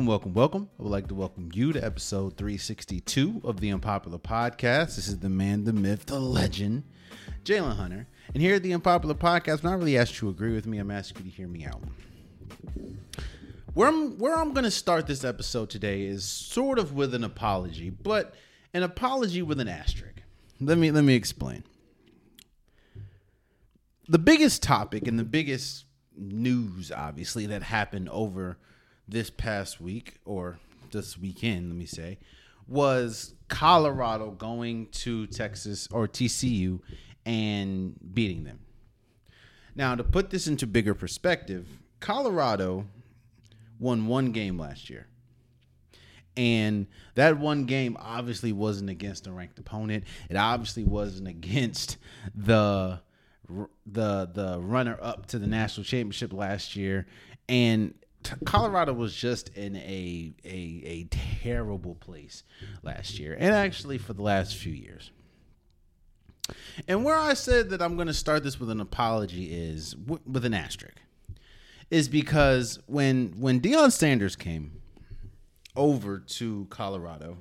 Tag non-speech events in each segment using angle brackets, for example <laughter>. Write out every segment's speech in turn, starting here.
Welcome, welcome, welcome. I would like to welcome you to episode 362 of the Unpopular Podcast. This is the man, the myth, the legend, Jalen Hunter. And here at the Unpopular Podcast, I'm not really asked you to agree with me. I'm asking you to hear me out. Where I'm where I'm gonna start this episode today is sort of with an apology, but an apology with an asterisk. Let me let me explain. The biggest topic and the biggest news, obviously, that happened over this past week or this weekend, let me say, was Colorado going to Texas or TCU and beating them. Now, to put this into bigger perspective, Colorado won one game last year. And that one game obviously wasn't against a ranked opponent. It obviously wasn't against the the the runner up to the national championship last year. And Colorado was just in a, a a terrible place last year, and actually for the last few years. And where I said that I'm going to start this with an apology is with an asterisk, is because when when Deion Sanders came over to Colorado,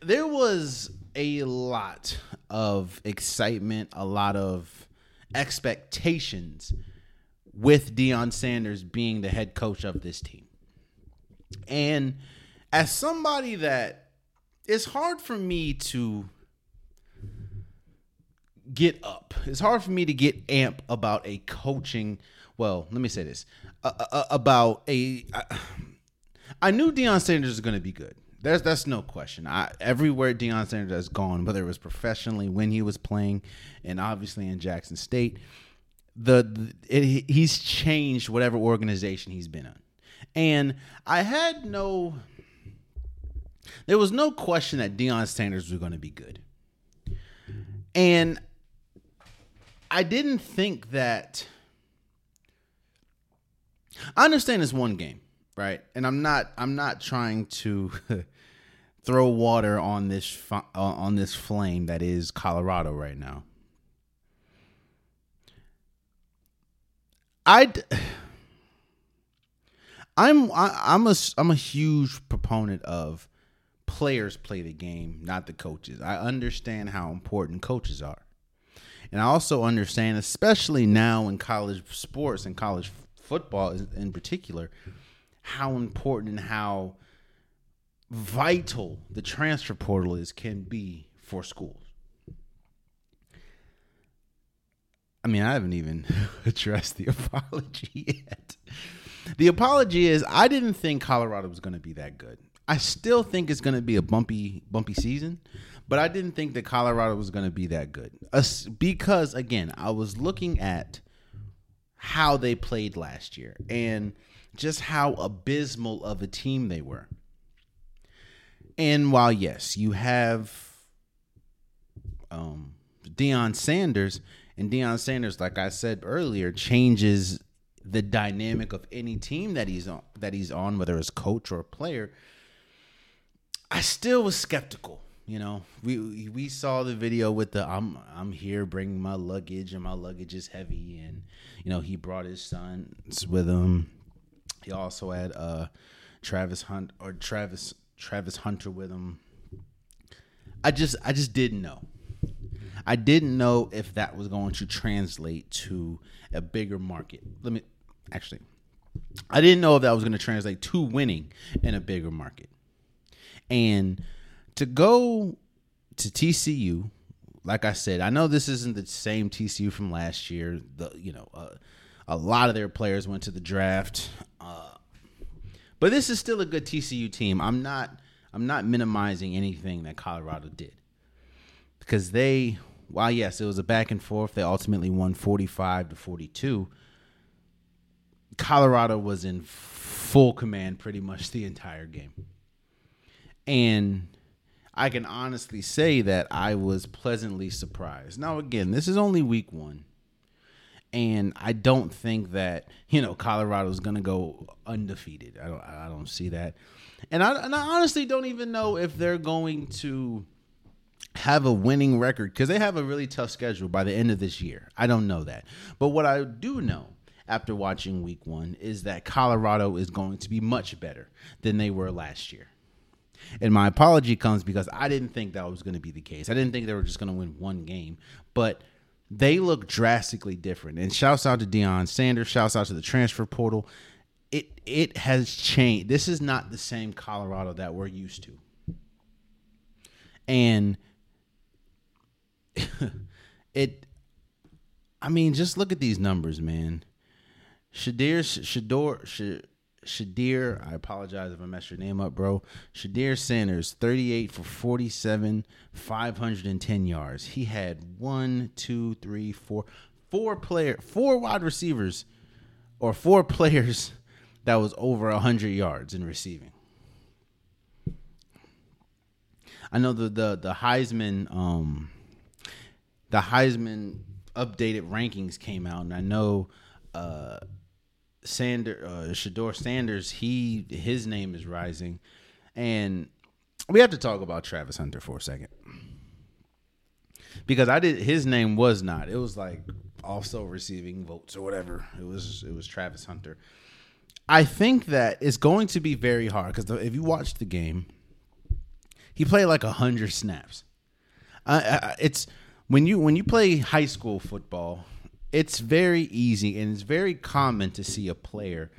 there was a lot of excitement, a lot of expectations with Deion Sanders being the head coach of this team. And as somebody that it's hard for me to get up. It's hard for me to get amp about a coaching. Well, let me say this uh, uh, about a. I knew Deion Sanders is going to be good. There's that's no question. I everywhere Deion Sanders has gone, whether it was professionally when he was playing, and obviously in Jackson State, the, it, he's changed whatever organization he's been in, and I had no. There was no question that Deion Sanders was going to be good, and I didn't think that. I understand it's one game right? And I'm not I'm not trying to <laughs> throw water on this uh, on this flame that is Colorado right now. I I'm I'm a I'm a huge proponent of players play the game, not the coaches. I understand how important coaches are. And I also understand especially now in college sports and college football in particular how important and how vital the transfer portal is can be for schools. I mean, I haven't even <laughs> addressed the apology <laughs> yet. The apology is I didn't think Colorado was going to be that good. I still think it's going to be a bumpy bumpy season, but I didn't think that Colorado was going to be that good. Because again, I was looking at how they played last year and just how abysmal of a team they were. And while yes, you have um Deion Sanders, and Deion Sanders, like I said earlier, changes the dynamic of any team that he's on that he's on, whether it's coach or player. I still was skeptical. You know, we we saw the video with the I'm I'm here bringing my luggage and my luggage is heavy and you know he brought his sons with him he also had uh, Travis Hunt or Travis Travis Hunter with him. I just I just didn't know. I didn't know if that was going to translate to a bigger market. Let me actually I didn't know if that was going to translate to winning in a bigger market. And to go to TCU, like I said, I know this isn't the same TCU from last year. The you know, uh, a lot of their players went to the draft. Uh, but this is still a good TCU team. I'm not I'm not minimizing anything that Colorado did. Because they while yes, it was a back and forth, they ultimately won 45 to 42. Colorado was in full command pretty much the entire game. And I can honestly say that I was pleasantly surprised. Now again, this is only week 1 and I don't think that you know Colorado's going to go undefeated. I don't I don't see that, and I and I honestly don't even know if they're going to have a winning record because they have a really tough schedule by the end of this year. I don't know that, but what I do know after watching week one is that Colorado is going to be much better than they were last year. And my apology comes because I didn't think that was going to be the case. I didn't think they were just going to win one game, but they look drastically different. And shouts out to Deion Sanders, shouts out to the transfer portal. It it has changed. This is not the same Colorado that we're used to. And <laughs> it I mean, just look at these numbers, man. Shedeur Shedeur Shedeur, I apologize if I messed your name up, bro. Shedeur Sanders, 38 for 47, 510 yards. He had one, two, three, four, four player, four wide receivers, or four <laughs> players that was over 100 yards in receiving. I know the the the Heisman um the Heisman updated rankings came out, and I know uh, Sander uh, Shedeur Sanders, he his name is rising, and we have to talk about Travis Hunter for a second because I did his name was not. It was like also receiving votes or whatever. It was it was Travis Hunter. I think that it's going to be very hard because if you watch the game, he played like a hundred snaps. Uh, it's when you when you play high school football, it's very easy and it's very common to see a player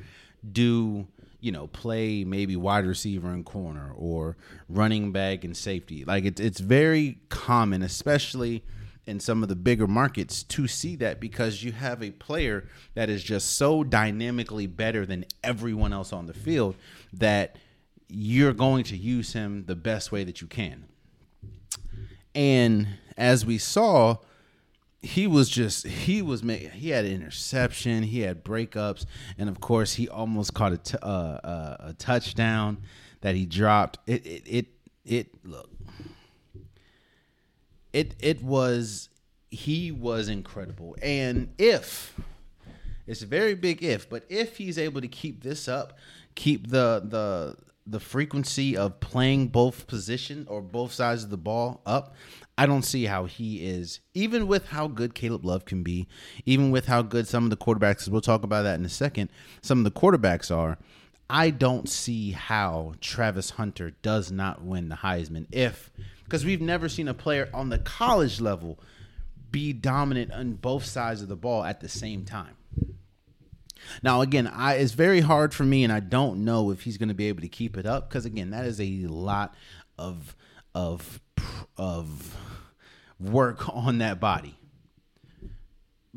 do you know play maybe wide receiver and corner or running back and safety. Like it's it's very common especially in some of the bigger markets to see that because you have a player that is just so dynamically better than everyone else on the field that you're going to use him the best way that you can. And as we saw, he was just he was made, he had interception, he had breakups, and of course he almost caught a, t- uh, uh, a touchdown that he dropped. It it it, it look it it was he was incredible, and if it's a very big if, but if he's able to keep this up, keep the the the frequency of playing both position or both sides of the ball up, I don't see how he is, even with how good Caleb Love can be, even with how good some of the quarterbacks, we'll talk about that in a second, some of the quarterbacks are. I don't see how Travis Hunter does not win the Heisman if, because we've never seen a player on the college level be dominant on both sides of the ball at the same time. Now, again, I it's very hard for me, and I don't know if he's going to be able to keep it up because, again, that is a lot of of of work on that body.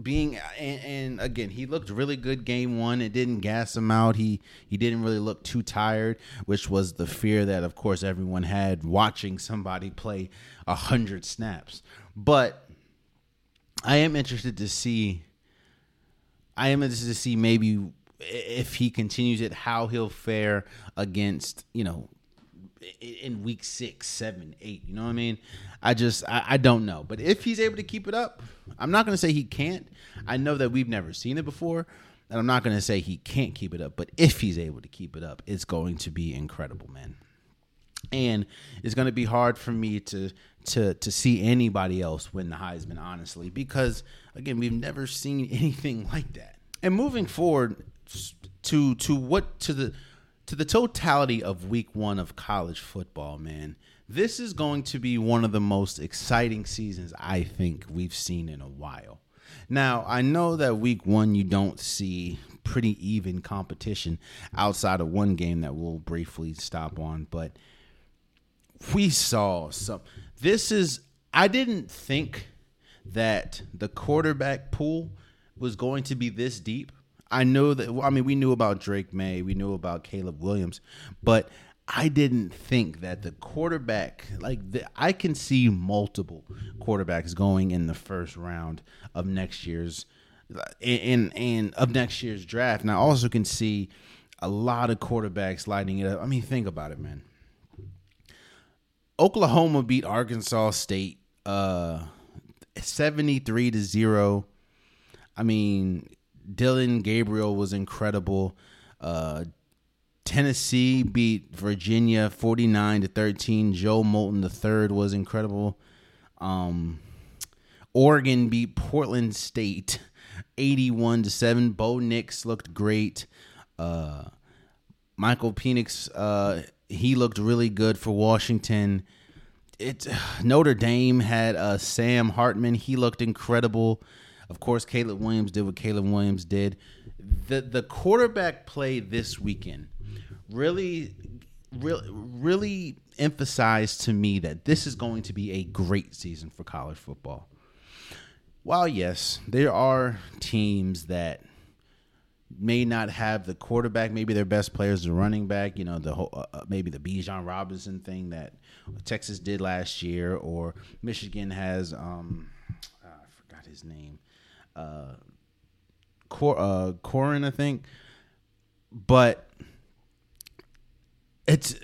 Being and, and, again, he looked really good game one. It didn't gas him out. He he didn't really look too tired, which was the fear that, of course, everyone had watching somebody play a hundred snaps. But I am interested to see I am interested to see maybe if he continues it, how he'll fare against you know in week six, seven, eight. You know what I mean? I just I, I don't know, but if he's able to keep it up, I'm not going to say he can't. I know that we've never seen it before, and I'm not going to say he can't keep it up. But if he's able to keep it up, it's going to be incredible, man. And it's going to be hard for me to to to see anybody else win the Heisman, honestly, because again, we've never seen anything like that. And moving forward to to what to the to the totality of week 1 of college football, man. This is going to be one of the most exciting seasons I think we've seen in a while. Now, I know that week 1 you don't see pretty even competition outside of one game that we'll briefly stop on, but we saw some this is I didn't think that the quarterback pool was going to be this deep. I know that I mean we knew about Drake Maye, we knew about Caleb Williams, but I didn't think that the quarterback like the, I can see multiple quarterbacks going in the first round of next year's in in of next year's draft. And I also can see a lot of quarterbacks lighting it up. I mean, think about it, man. Oklahoma beat Arkansas State uh 73 to 0. I mean, Dillon Gabriel was incredible. Uh Tennessee beat Virginia 49 to 13. Joe Milton III was incredible. Um Oregon beat Portland State 81 to 7. Bo Nix looked great. Uh, Michael Penix, uh, he looked really good for Washington. It <sighs> Notre Dame had uh, Sam Hartman. He looked incredible. Of course, Caleb Williams did what Caleb Williams did. The the quarterback play this weekend really, really, really emphasized to me that this is going to be a great season for college football. While yes, there are teams that may not have the quarterback, maybe their best players the running back. You know, the whole uh, uh maybe the Bijan Robinson thing that Texas did last year, or Michigan has um, uh, I forgot his name, uh, Cor- uh, Corin, I think. But it's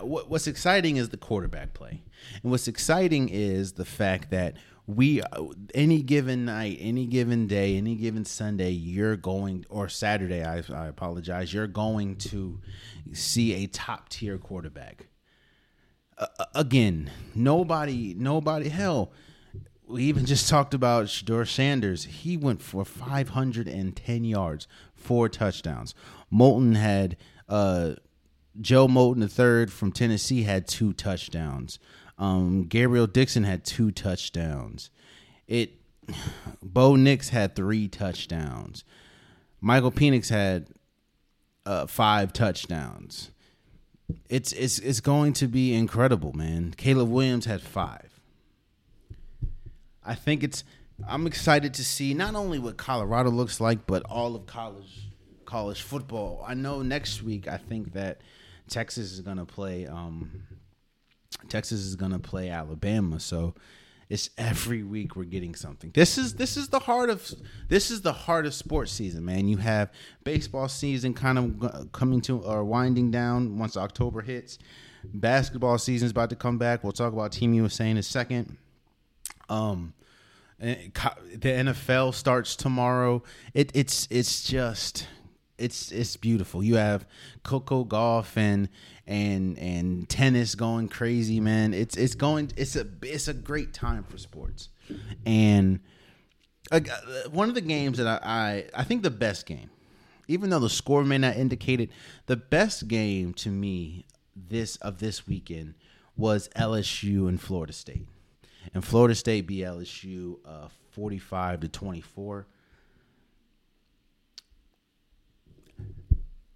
what's exciting is the quarterback play, and what's exciting is the fact that we any given night, any given day, any given Sunday, you're going or Saturday. I, I apologize. You're going to see a top tier quarterback. Uh, again, nobody, nobody. Hell, we even just talked about Shedeur Sanders. He went for 510 yards, four touchdowns. Milton had uh, Joe Milton III from Tennessee had two touchdowns. Um, Gabriel Dixon had two touchdowns. It <sighs> Bo Nix had three touchdowns. Michael Penix had uh, five touchdowns. It's it's it's going to be incredible, man. Caleb Williams had five. I think it's I'm excited to see not only what Colorado looks like, but all of college college football. I know next week I think that Texas is gonna play um, Texas is to play Alabama, so it's every week we're getting something. This is this is the heart of this is the heart of sports season, man. You have baseball season kind of coming to or winding down once October hits. Basketball season is about to come back. We'll talk about Team USA in a second. Um, the NFL starts tomorrow. It, it's it's just it's it's beautiful. You have Coco Gauff and and and tennis going crazy, man. It's it's going it's a it's a great time for sports. And uh, one of the games that I, I I think the best game, even though the score may not indicate it, the best game to me this of this weekend was LSU and Florida State. And Florida State beat LSU uh, 45 to 24.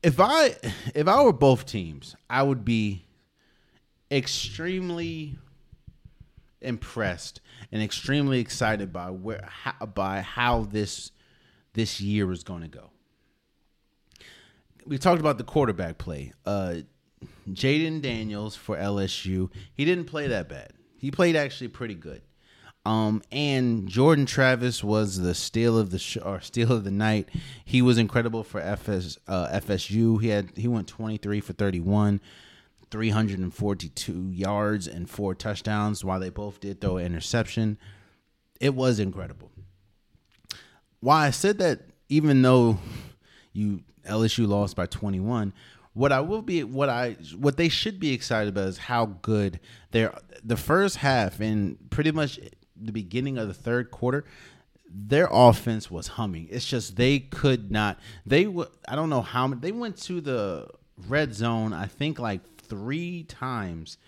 if I if I were both teams, I would be extremely impressed and extremely excited by where how, by how this this year is going to go. We talked about the quarterback play. Uh, Jayden Daniels for LSU, he didn't play that bad. He played actually pretty good. Um, and Jordan Travis was the steal of the sh- or steal of the night. He was incredible for FS uh, FSU. He had he went 23 for 31, 342 yards and four touchdowns. While they both did throw an interception, it was incredible. Why I said that, even though you LSU lost by 21, what I will be what I what they should be excited about is how good their the first half and pretty much the beginning of the third quarter, their offense was humming. It's just they could not. They would. I don't know how. They went to the red zone. I think like three times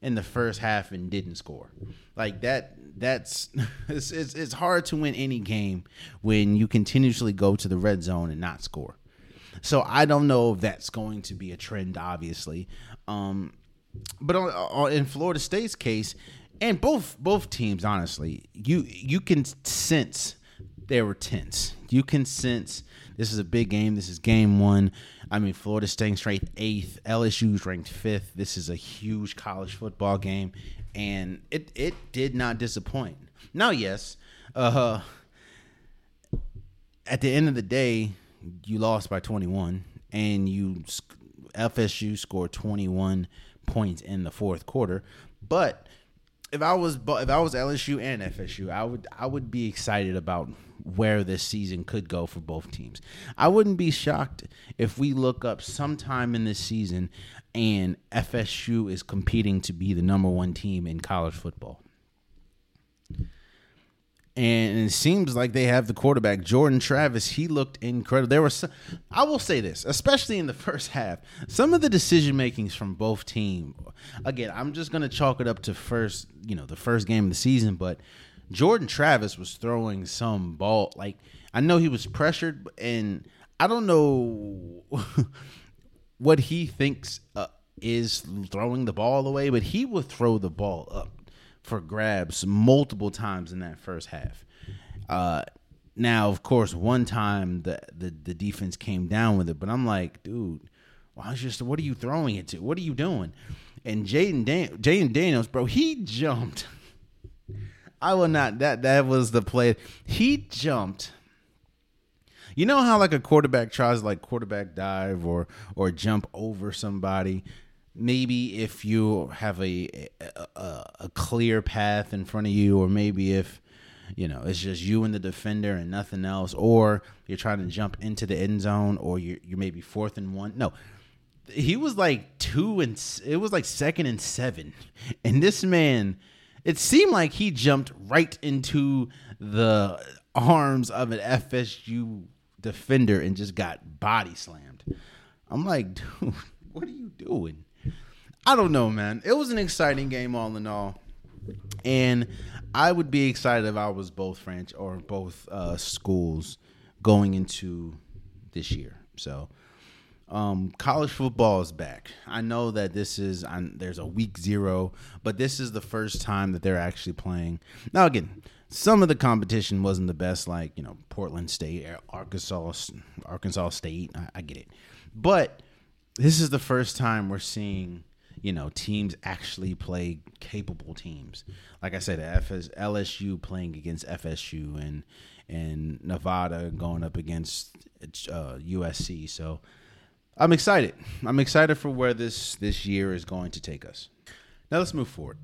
in the first half and didn't score. Like that. That's <laughs> it's, it's it's hard to win any game when you continuously go to the red zone and not score. So I don't know if that's going to be a trend. Obviously. Um, but on, on, in Florida State's case, and both both teams, honestly, you you can sense they were tense. You can sense this is a big game. This is game one. I mean, Florida State's ranked eighth. LSU's ranked fifth. This is a huge college football game, and it it did not disappoint. Now, yes, uh, at the end of the day, you lost by twenty one, and you FSU scored twenty one points in the fourth quarter, but if I was if I was LSU and FSU, I would I would be excited about where this season could go for both teams. I wouldn't be shocked if we look up sometime in this season and FSU is competing to be the number one team in college football. And it seems like they have the quarterback Jordan Travis. He looked incredible. There was, I will say this, especially in the <laughs> first half, some of the decision makings from both teams. Again, I'm just gonna chalk it up to first, you know, the first game of the season. But Jordan Travis was throwing some ball. Like I know he was pressured, and I don't know <laughs> what he thinks uh, is throwing the ball away, but he would throw the ball up for grabs multiple times in that first half. Uh, now, of course, one time the, the the defense came down with it, but I'm like, dude, why is just what are you throwing it to? What are you doing? And Jaden Dan- Jayden Daniels, bro, he jumped. I will not. That that was the play. He jumped. You know how like a quarterback tries like quarterback dive or or jump over somebody maybe if you have a, a, a clear path in front of you, or maybe if you know it's just you and the defender and nothing else, or you're trying to jump into the end zone, or you're you maybe fourth and one. No, he was like two and it was like second and seven, <laughs> and this man, it seemed like he jumped right into the arms of an FSU defender and just got body slammed. I'm like, <laughs> dude, what are you doing? I don't know, man. It was an exciting game all in all, and I would be excited if I was both French or both uh, schools going into this year. So, um, college football is back. I know that this is on, there's a week zero, but this is the first time that they're actually playing. Now, again, some of the competition wasn't the best, like you know Portland State, Arkansas, Arkansas State. I, I get it, but this is the first time we're seeing you know teams actually play capable teams. Like I said, FS, LSU playing against FSU and and Nevada going up against uh, USC. So I'm excited. I'm excited for where this this year is going to take us. Now let's move forward.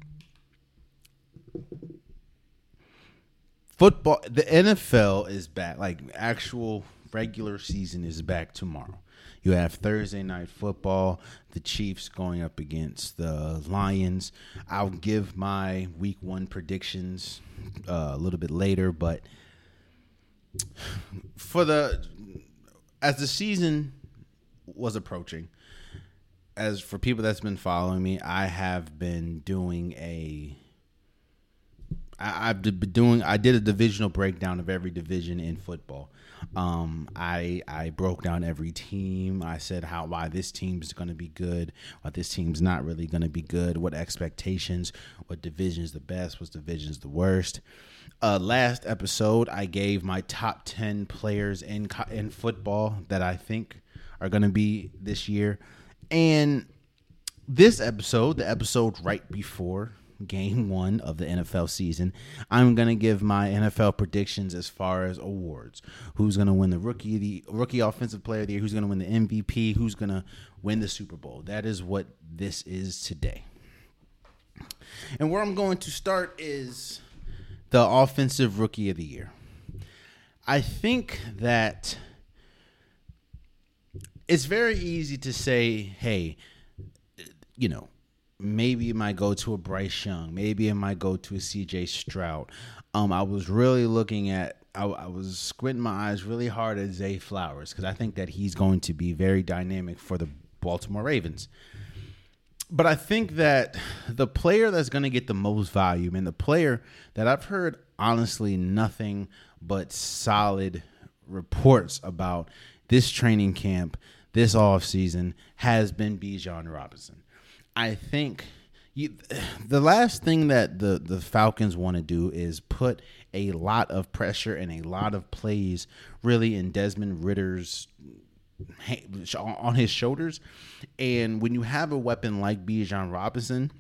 Football, the NFL is back. Like actual regular season is back tomorrow. You have Thursday night football, the Chiefs going up against the Lions. I'll give my week one predictions uh, a little bit later, but for the as the season was approaching, as for people that's been following me, I have been doing a I, have been doing. I did a divisional breakdown of every division in football. Um, I I broke down every team. I said how why this team's going to be good, why this team's not really going to be good, what expectations, what division's the best, what division's the worst. Uh, last episode, I gave my top ten players in in football that I think are going to be this year, and this episode, the episode right before game one of the NFL season, I'm gonna give my NFL predictions as far as awards. Who's gonna win the rookie the rookie offensive player of the year? Who's gonna win the MVP? Who's gonna win the Super Bowl? That is what this is today. And where I'm going to start is the offensive rookie of the year. I think that it's very easy to say, hey, you know, maybe it might go to a Bryce Young. Maybe it might go to a CJ Stroud. Um, I was really looking at. I, I was squinting my eyes really hard at Zay Flowers because I think that he's going to be very dynamic for the Baltimore Ravens. But I think that the player that's going to get the most value and the player that I've heard honestly nothing but solid reports about this training camp, this off season has been Bijan Robinson. I think you, the last thing that the the Falcons want to do is put a lot of pressure and a lot of plays really in Desmond Ridder's on his shoulders. And when you have a weapon like Bijan Robinson,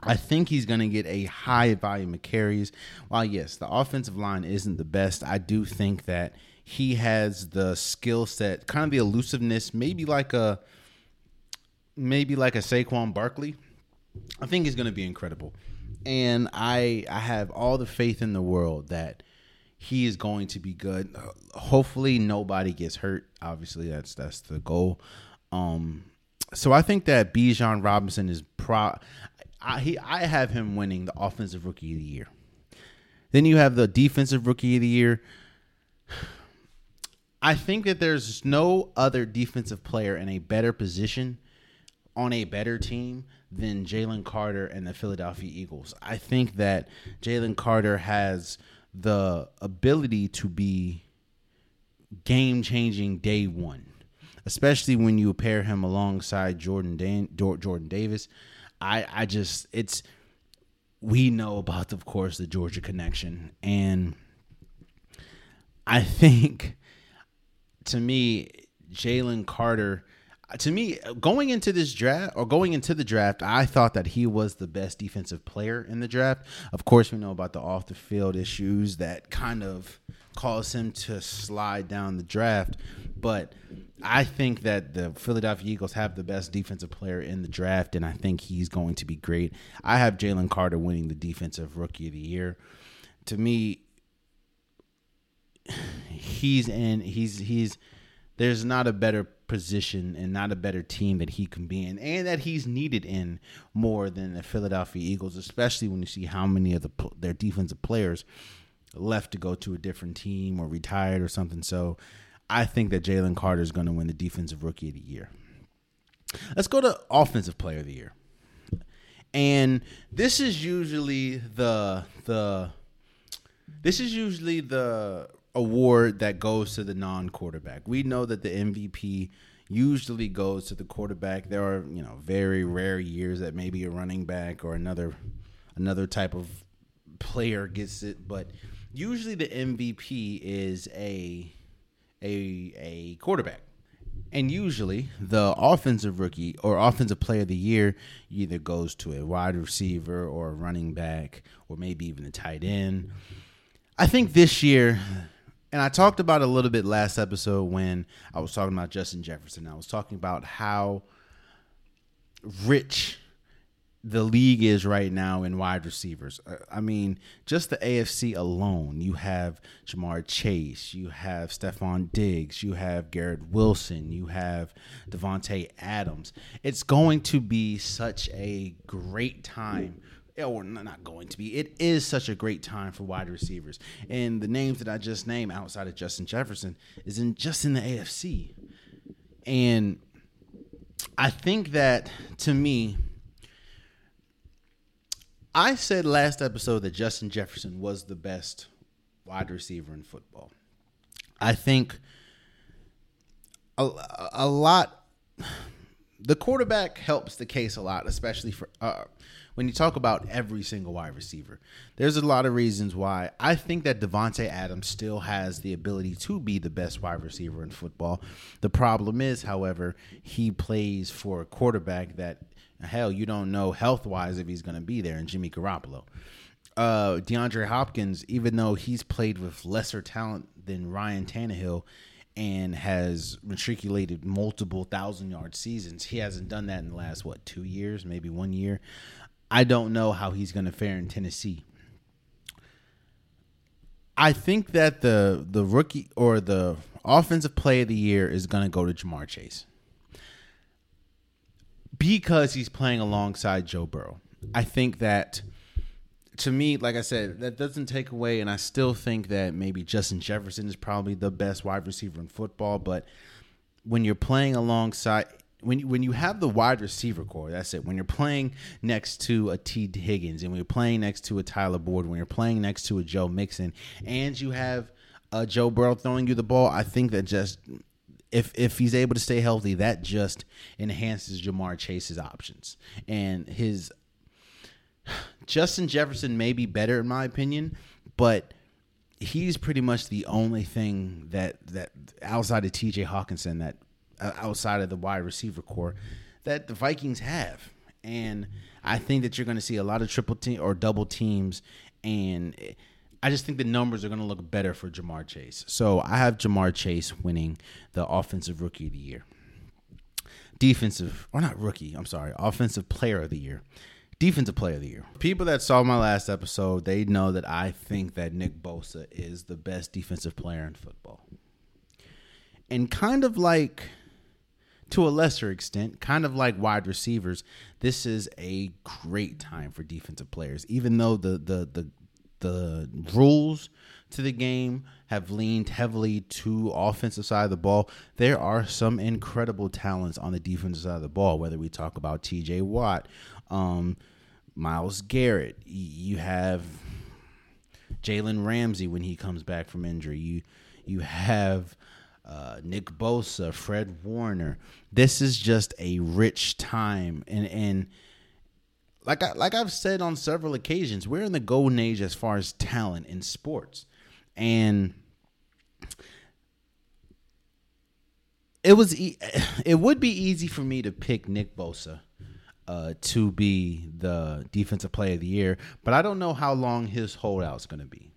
I think he's going to get a high volume of carries. While yes, the offensive line isn't the best, I do think that he has the skill set, kind of the elusiveness, maybe like a maybe like a Saquon Barkley, I think he's going to be incredible. And I I have all the faith in the world that he is going to be good. Hopefully nobody gets hurt. Obviously that's that's the goal. Um so I think that Bijan Robinson is pro I he I have him winning the offensive rookie of the year. Then you have the defensive rookie of the year. I think that there's no other defensive player in a better position on a better team than Jalen Carter and the Philadelphia Eagles. I think that Jalen Carter has the ability to be game changing day one, especially when you pair him alongside Jordan Dan- Jordan Davis. I I just it's we know about of course the Georgia connection and I think to me Jalen Carter to me, going into this draft or going into the draft, I thought that he was the best defensive player in the draft. Of course, we know about the off the field issues that kind of caused him to slide down the draft. But I think that the Philadelphia Eagles have the best defensive player in the draft, and I think he's going to be great. I have Jalen Carter winning the defensive rookie of the year. To me, <sighs> he's in. He's he's. There's not a better position and not a better team that he can be in and that he's needed in more than the Philadelphia Eagles, especially when you see how many of the their defensive players left to go to a different team or retired or something. So I think that Jalen Carter is going to win the defensive rookie of the year. Let's go to offensive player of the year. And this is usually the the this is usually the award that goes to the non-quarterback. We know that the MVP usually goes to the quarterback. There are, you know, very rare years that maybe a running back or another another type of player gets it, but usually the MVP is a a a quarterback. And usually the offensive rookie or offensive player of the year either goes to a wide receiver or a running back or maybe even a tight end. I think this year and I talked about a little bit last episode when I was talking about Justin Jefferson. I was talking about how rich the league is right now in wide receivers. Uh, I mean, just the AFC alone, you have Ja'Marr Chase, you have Stefon Diggs, you have Garrett Wilson, you have Davante Adams. It's going to be such a great time or not going to be. It is such a great time for wide receivers, and the names that I just named outside of Justin Jefferson is in just in the AFC, and I think that to me. I said last episode that Justin Jefferson was the best wide receiver in football. I think a, a lot the quarterback helps the case a lot, especially for uh, when you talk about every single wide receiver, there's a lot of reasons why I think that Davante Adams still has the ability to be the best wide receiver in football. The problem is, however, he plays for a quarterback that hell you don't know health wise if he's going to be there, and Jimmy Garoppolo. Uh, DeAndre Hopkins, even though he's played with lesser talent than Ryan Tannehill, and has matriculated multiple thousand yard seasons. He hasn't done that in the last what two years, maybe one year. I don't know how he's going to fare in Tennessee. I think that the the rookie or the offensive play of the year is going to go to Ja'Marr Chase because he's playing alongside Joe Burrow. I think that to me, like I said, that doesn't take away, and I still think that maybe Justin Jefferson is probably the best wide receiver in football. But when you're playing alongside, when you, when you have the wide receiver core, that's it. When you're playing next to a Tee Higgins, and when you're playing next to a Tyler Boyd, when you're playing next to a Joe Mixon, and you have a Joe Burrow throwing you the ball, I think that just if if he's able to stay healthy, that just enhances Ja'Marr Chase's options and his. Justin Jefferson may be better in my opinion, but he's pretty much the only thing that that outside of T.J. Hockenson that Uh, outside of the wide receiver core that the Vikings have. And I think that you're going to see a lot of triple team or double teams. And I just think the numbers are going to look better for Ja'Marr Chase. So I have Ja'Marr Chase winning the Offensive Rookie of the Year. Defensive, or not rookie, I'm sorry, Offensive Player of the Year. Defensive Player of the Year. People that saw my last episode, they know that I think that Nick Bosa is the best defensive player in football. And kind of like to a lesser extent, kind of like wide receivers, this is a great time for defensive players. Even though the the the the rules to the game have leaned heavily to offensive side of the ball. There are some incredible talents on the defensive side of the ball. Whether we talk about T.J. Watt, um, Myles Garrett, you have Jalen Ramsey when he comes back from injury. You you have uh, Nick Bosa, Fred Warner. This is just a rich time, and and like I like I've said on several occasions, we're in the golden age as far as talent in sports, and it was e- <sighs> it would be easy for me to pick Nick Bosa uh, to be the defensive player of the year, but I don't know how long his holdout's going to be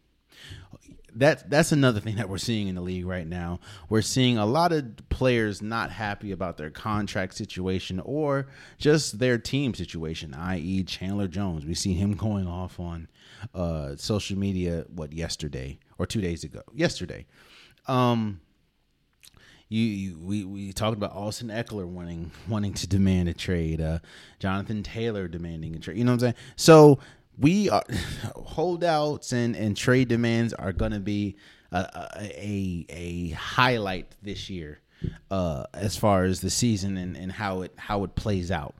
that that's another thing that we're seeing in the league right now. We're seeing a lot of players not happy about their contract situation or just their team situation, i.e., Chandler Jones. We see him <laughs> going off on uh, social media what yesterday or two days ago. Yesterday, um, you, you, we we talked about Austin Ekeler wanting wanting to demand a trade, uh, Jonathan Taylor demanding a trade. You know what I'm saying? So we are <sighs> holdouts and, and trade demands are going to be a, a, a highlight this year uh, as far as the season and, and how it how it plays out.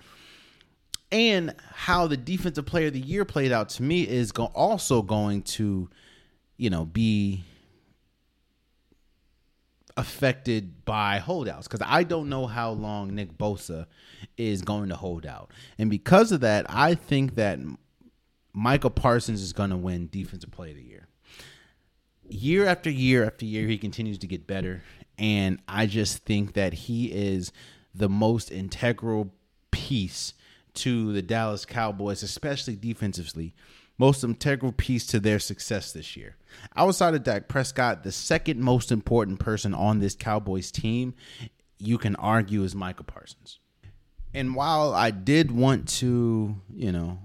And how the defensive player of the year played out to me is go- also going to, you know, be affected by holdouts because I don't know how long Nick Bosa is going to hold out. And because of that, I think that Micah Parsons is going to win Defensive Player of the Year. Year after year after year, he continues to get better. And I just think that he is the most integral piece to the Dallas Cowboys, especially defensively, most integral piece to their success this year. Outside of Dak Prescott, the second most important person on this Cowboys team, you can argue, is Michael Parsons. And while I did want to, you know,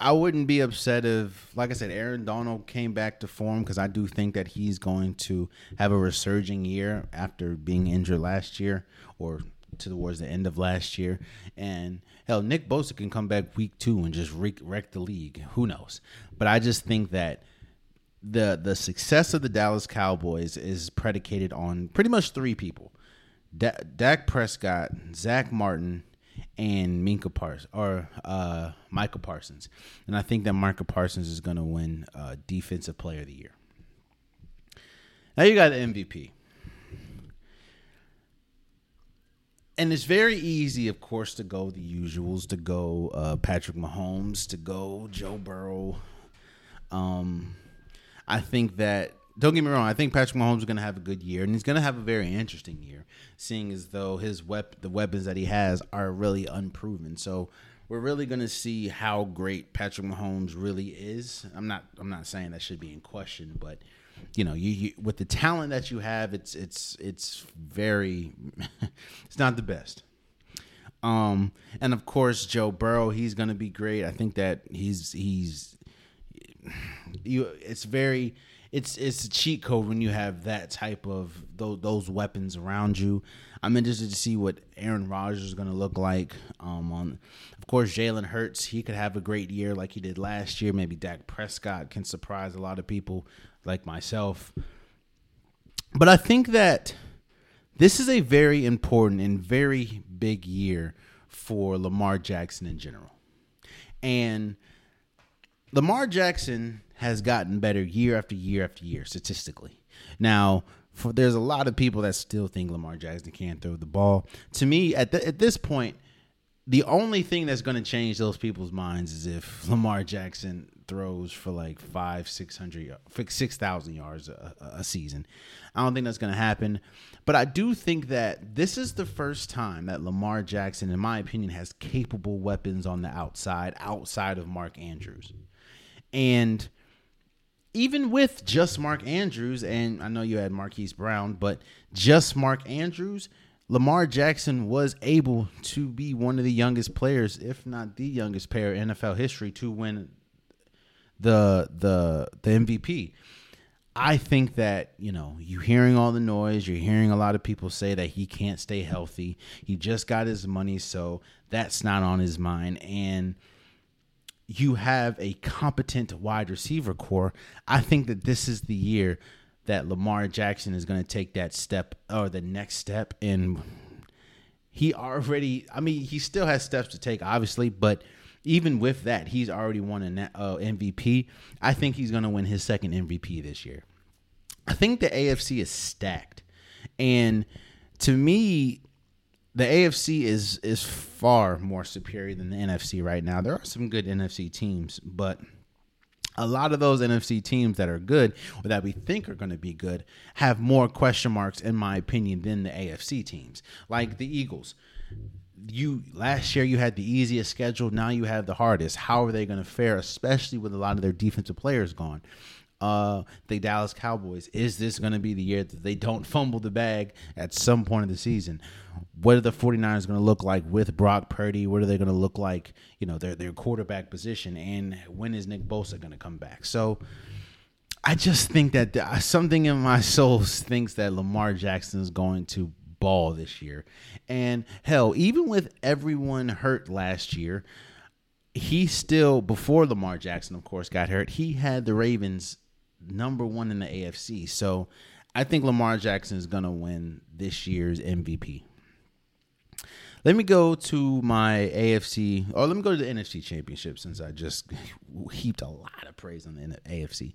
I wouldn't be upset if, like I said, Aaron Donald came back to form because I do think that he's going to have a resurging year after being injured last year or towards the end of last year. And hell, Nick Bosa can come back week two and just wreck, wreck the league. Who knows? But I just think that the the success of the Dallas Cowboys is predicated on pretty much three people: da- Dak Prescott, Zack Martin, and Minka Parsons or uh, Micah Parsons, and I think that Michael Parsons is going to win uh, Defensive Player of the Year. Now you got the MVP, and it's very easy, of course, to go the usuals, to go uh, Patrick Mahomes, to go Joe Burrow. Um, I think that don't get me wrong. I think Patrick Mahomes is going to have a good year, and he's going to have a very interesting year, seeing as though his the weapons that he has are really unproven. So we're really going to see how great Patrick Mahomes really is. I'm not I'm not saying that should be in question, but you know, you, you with the talent that you have, it's it's it's very <laughs> it's not the best. Um, and of course, Joe Burrow, he's going to be great. I think that he's he's you. It's very it's it's a cheat code when you have that type of those, those weapons around you. I'm interested to see what Aaron Rodgers is going to look like. Um, on, of course, Jalen Hurts he could have a great year like he did last year. Maybe Dak Prescott can surprise a lot of people like myself. But I think that this is a very important and very big year for Lamar Jackson in general, and Lamar Jackson has gotten better year after year after year statistically. Now, for there's a lot of people that still think Lamar Jackson can't throw the ball. To me, at the, at this point, the only thing that's going to change those people's minds is if <laughs> Lamar Jackson throws for like five, six hundred, six thousand yards a, a season. I don't think that's going to happen, but I do think that this is the first time that Lamar Jackson, in my opinion, has capable weapons on the outside, outside of Mark Andrews, and even with just Mark Andrews, and I know you had Marquise Brown, but just Mark Andrews, Lamar Jackson was able to be one of the youngest players, if not the youngest player in NFL history, to win the the the MVP. I think that you know you hearing all the noise, you're hearing a lot of people say that he can't stay healthy. He just got his money, so that's not on his mind, and you have a competent wide receiver corps, I think that this is the year that Lamar Jackson is going to take that step or the next step. And he already, I mean, he still has steps to take, obviously, but even with that, he's already won an uh, MVP. I think he's going to win his second MVP this year. I think the AFC is stacked. And to me, the AFC is is far more superior than the NFC right now. There are some good NFC teams, but a lot of those NFC teams that are good or that we think are going to be good have more question marks, in my opinion, than the AFC teams. Like the Eagles. You last year you had the easiest schedule. Now you have the hardest. How are they going to fare, especially with a lot of their defensive players gone? Uh, the Dallas Cowboys. Is this going to be the year that they don't fumble the bag at some point of the season? What are the 49ers going to look like with Brock Purdy? What are they going to look like, you know, their their quarterback position and when is Nick Bosa going to come back? So I just think that something in my <laughs> soul thinks that Lamar Jackson is going to ball this year. And hell, even with everyone hurt last year, he still before Lamar Jackson of course got hurt, he had the Ravens number one in the AFC. So I think Lamar Jackson is going to win this year's MVP. Let me go to my AFC, or let me go to the NFC Championship since I just <laughs> heaped a lot of praise on the AFC.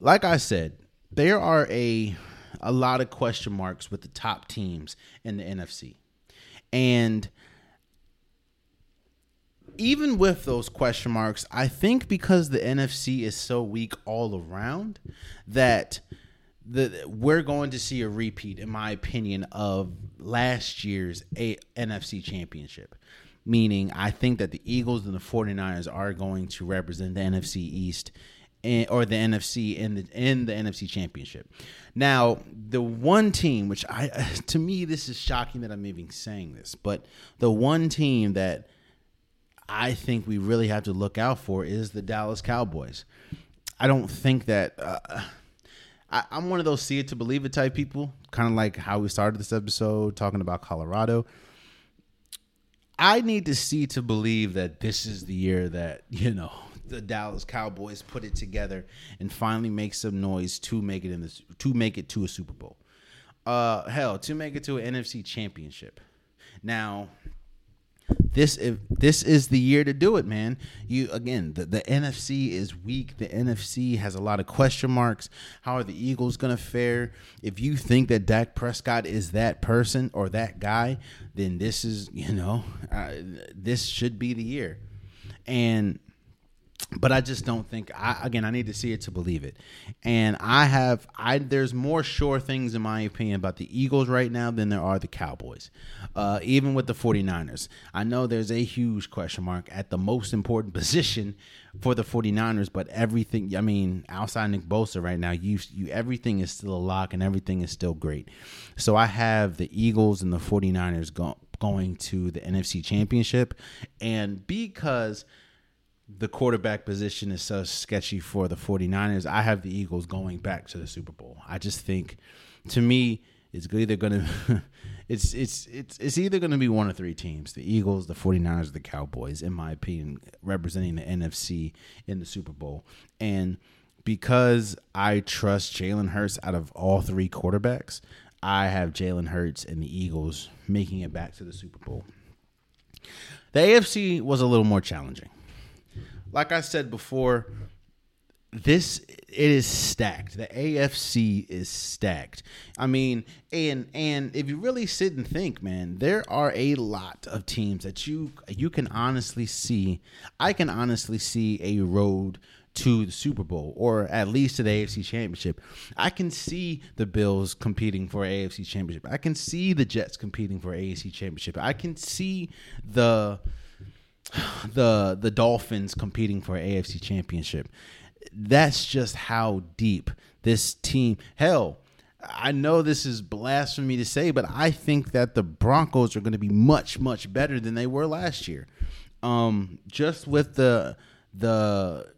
Like I said, there are a a lot of question marks with the top teams in the NFC. And even with those question marks, I think because the NFC is so weak all around that the we're going to see a repeat, in my opinion, of last year's a- NFC championship. Meaning, I think that the Eagles and the 49ers are going to represent the NFC East and, or the NFC in the in the NFC championship. Now, the one team which I <laughs> to me this is shocking that I'm even saying this, but the one team that I think we really have to look out for is the Dallas Cowboys. I don't think that uh, I, am one of those see it to believe it type people, kind of like how we started this episode talking about Colorado. I need to see to believe that this is the year that <laughs> you know the Dallas Cowboys put it together and finally make some noise to make it in this to make it to a Super Bowl. Uh, hell, to make it to an NFC Championship. Now, this if this is the year to do it, man. You again, the, the NFC is weak. The NFC has a lot of question marks. How are the Eagles gonna fare? If you think that Dak Prescott is that person or that guy, then this is you know uh, this should be the year. And but I just don't think I again I need to see it to believe it. And I have I there's more sure things in my opinion about the Eagles right now than there are the Cowboys. Uh, even with the 49ers. I know there's a huge question mark at the most important <laughs> position for the 49ers, but everything I mean, outside Nick Bosa right now, you you everything is still a lock and everything is still great. So I have the Eagles and the 49ers go, going to the NFC Championship and because the quarterback position is so sketchy for the 49ers. I have the Eagles going back to the Super Bowl. I just think to me it's either going <laughs> to it's it's it's it's either going to be one of three teams, the Eagles, the 49ers, the Cowboys in my opinion, representing the NFC in the Super Bowl. And because I trust Jalen Hurts out of all three quarterbacks, I have Jalen Hurts and the Eagles making it back to the Super Bowl. The AFC was a little more challenging like I said before, this it is stacked. The AFC is stacked. I mean, and and if you really sit and think, man, there are a lot of teams that you you can honestly see. I can honestly see a road to the Super Bowl or at least to the AFC Championship. I can see the Bills competing for AFC Championship. I can see the Jets competing for AFC Championship. I can see the the the Dolphins competing for AFC championship. That's just how deep this team. Hell, I know this is blasphemy to say, but I think that the Broncos are going to be much much better than they were last year. Um, just with the the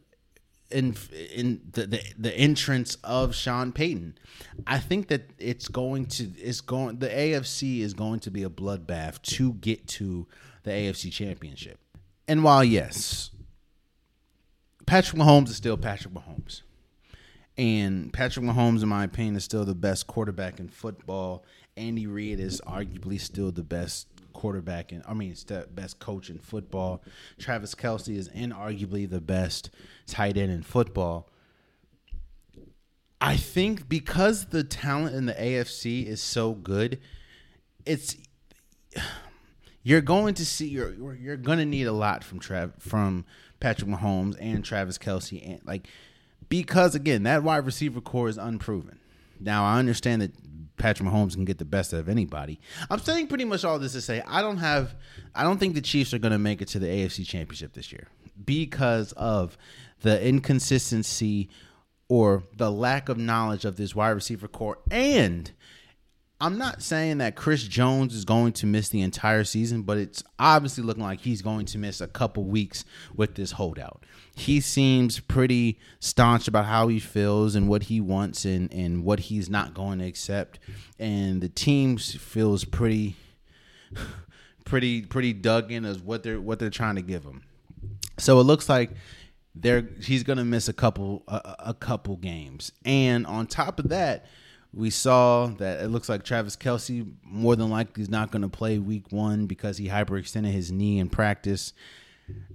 in in the, the the entrance of Sean Payton. I think that it's going to it's going the AFC is going to be a bloodbath to get to the AFC championship. And while yes, Patrick Mahomes is still Patrick Mahomes. And Patrick Mahomes, in my opinion, is still the best quarterback in football. Andy Reid is arguably still the best quarterback and I mean, best coach in football. Travis Kelce is inarguably the best tight end in football. I think because the talent in the AFC is so good, it's you're going to see you're you're to need a lot from Trav from Patrick Mahomes and Travis Kelce and like because again that wide receiver corps is unproven. Now I understand that Patrick Mahomes can get the best out of anybody. I'm saying pretty much all this to say I don't have I don't think the Chiefs are going to make it to the AFC Championship this year because of the inconsistency or the lack of knowledge of this wide receiver corps and I'm not saying that Chris Jones is going to miss the entire season, but it's obviously looking like he's going to miss a couple weeks with this holdout. He seems pretty staunch about how he feels and what he wants and, and what he's not going to accept. And the team feels pretty <laughs> pretty pretty dug in as what they're what they're trying to give him. So it looks like they're he's going to miss a couple a, a couple games. And on top of that, we saw that it looks like Travis Kelce more than likely is not going to play Week One because he hyperextended his knee in practice.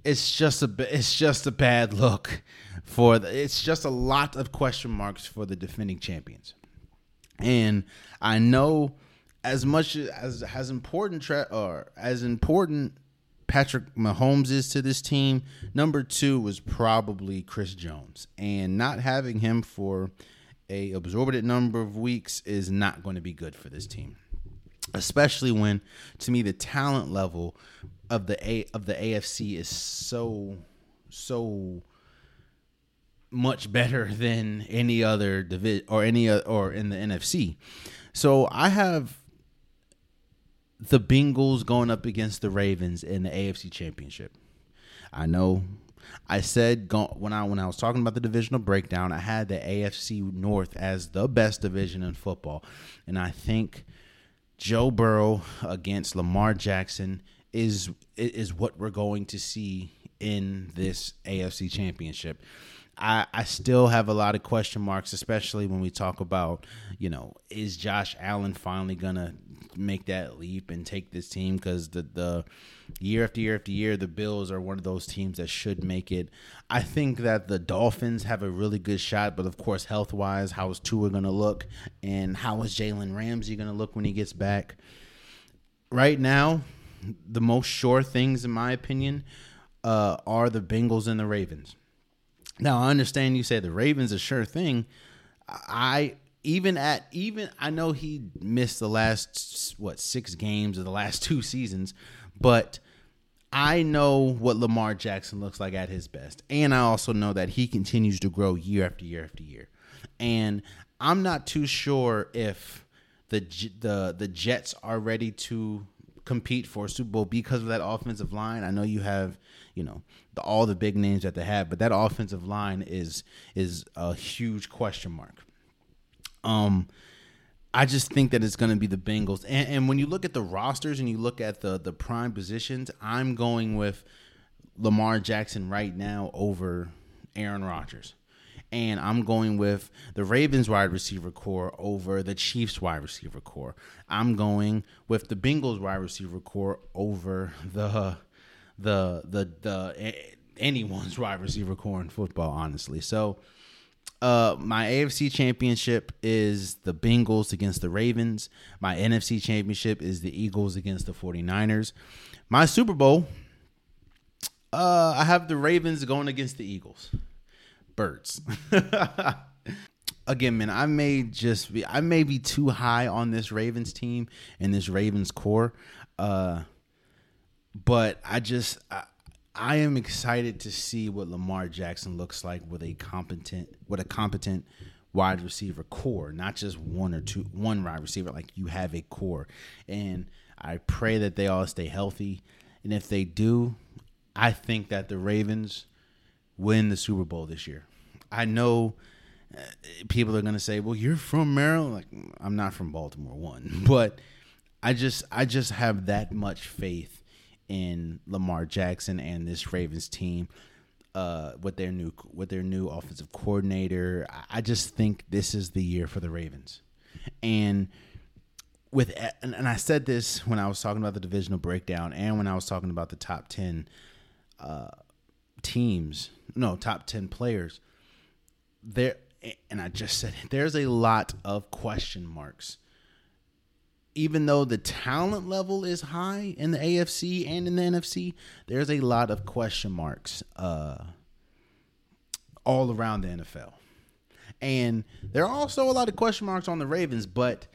It's just a it's just a bad look for the, it's just a lot of question marks for the defending champions. And I know as much as as important tra- or as important Patrick Mahomes is to this team, number 2 was probably Chris Jones. And not having him for a absorbent number of weeks is not going to be good for this team. Especially when to me the talent level of the A of the AFC is so so much better <laughs> than any other division or any or in the NFC. So I have the Bengals going up against the Ravens in the AFC Championship. I know I said when I when I was talking about the divisional breakdown, I had the AFC North as the best division in football, and I think Joe Burrow against Lamar Jackson is is what we're going to see in this AFC Championship. I, I still have a lot of question marks, especially when we talk about, you know, is Josh Allen finally gonna make that leap and take this team? Because the the year after year after year, the Bills are one of those teams that should make it. I think that the Dolphins have a really good shot, but of course, health wise, how is Tua gonna look, and how is Jalen Ramsey gonna look when he gets back? Right now, the most sure things, in my opinion, uh, are the Bengals and the Ravens now I understand you say the Ravens a sure thing. I even at even I know he missed the last what six games of the last <laughs> two seasons, but I know what Lamar Jackson looks like at his best, and I also know that he continues to grow year after year after year. And I'm not too sure if the the the Jets are ready to compete for a Super Bowl because of that offensive line. I know you have, you know, the, all the big names that they have, but that offensive line is is a huge question mark. Um, I just think that it's going to be the Bengals, and, and when you look at the rosters and you look at the the prime positions, I'm going with Lamar Jackson right now over Aaron Rodgers and I'm going with the Ravens wide receiver corps over the Chiefs wide receiver corps. I'm going with the Bengals wide receiver corps over the the the the anyone's <laughs> wide receiver corps in football, honestly. So uh, my AFC championship is the Bengals against the Ravens. My NFC championship is the Eagles against the 49ers. My Super Bowl, uh, I have the Ravens going against the Eagles birds. <laughs> Again, man, I may just be I may be too high on this Ravens team and this Ravens core. Uh but I just I, I am excited to see what Lamar Jackson looks like with a competent with a competent wide receiver corps, not just one or two one wide receiver like you have a core. And I pray that they all stay healthy. And if they do, I think that the Ravens win the Super Bowl this year. I know uh, people are going to say, "Well, you're from Maryland." Like I'm not from Baltimore one, <laughs> but I just I just have that much faith in Lamar Jackson and this Ravens team. uh, with their new with their new offensive coordinator. I just think this is the year for the Ravens, and with and, and I said this when I was talking about the divisional breakdown, and when I was talking about the top ten uh, teams, no top ten players. There, and I just said there's a lot of question marks even though the talent level is high in the AFC and in the NFC, there's a lot of question marks uh, all around the NFL. And there are also a lot of question marks on the Ravens, but